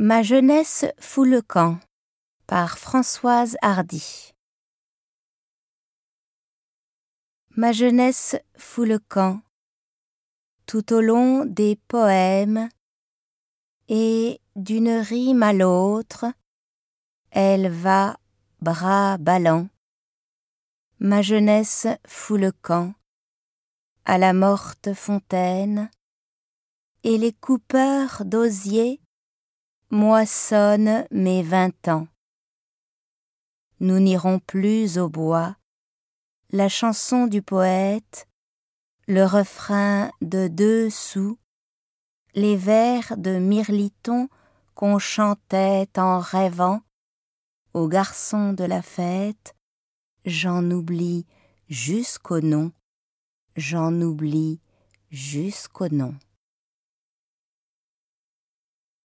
Ma jeunesse fout le camp par Françoise Hardy. Ma jeunesse fout le camp tout au long des poèmes et d'une rime à l'autre, elle va bras ballants. Ma jeunesse fout le camp à la morte fontaine et les coupeurs d'osier moissonnent mes vingt ans. Nous n'irons plus au bois, la chanson du poète, le refrain de deux sous, les vers de Mirliton qu'on chantait en rêvant, aux garçons de la fête, j'en oublie jusqu'au nom, j'en oublie jusqu'au nom.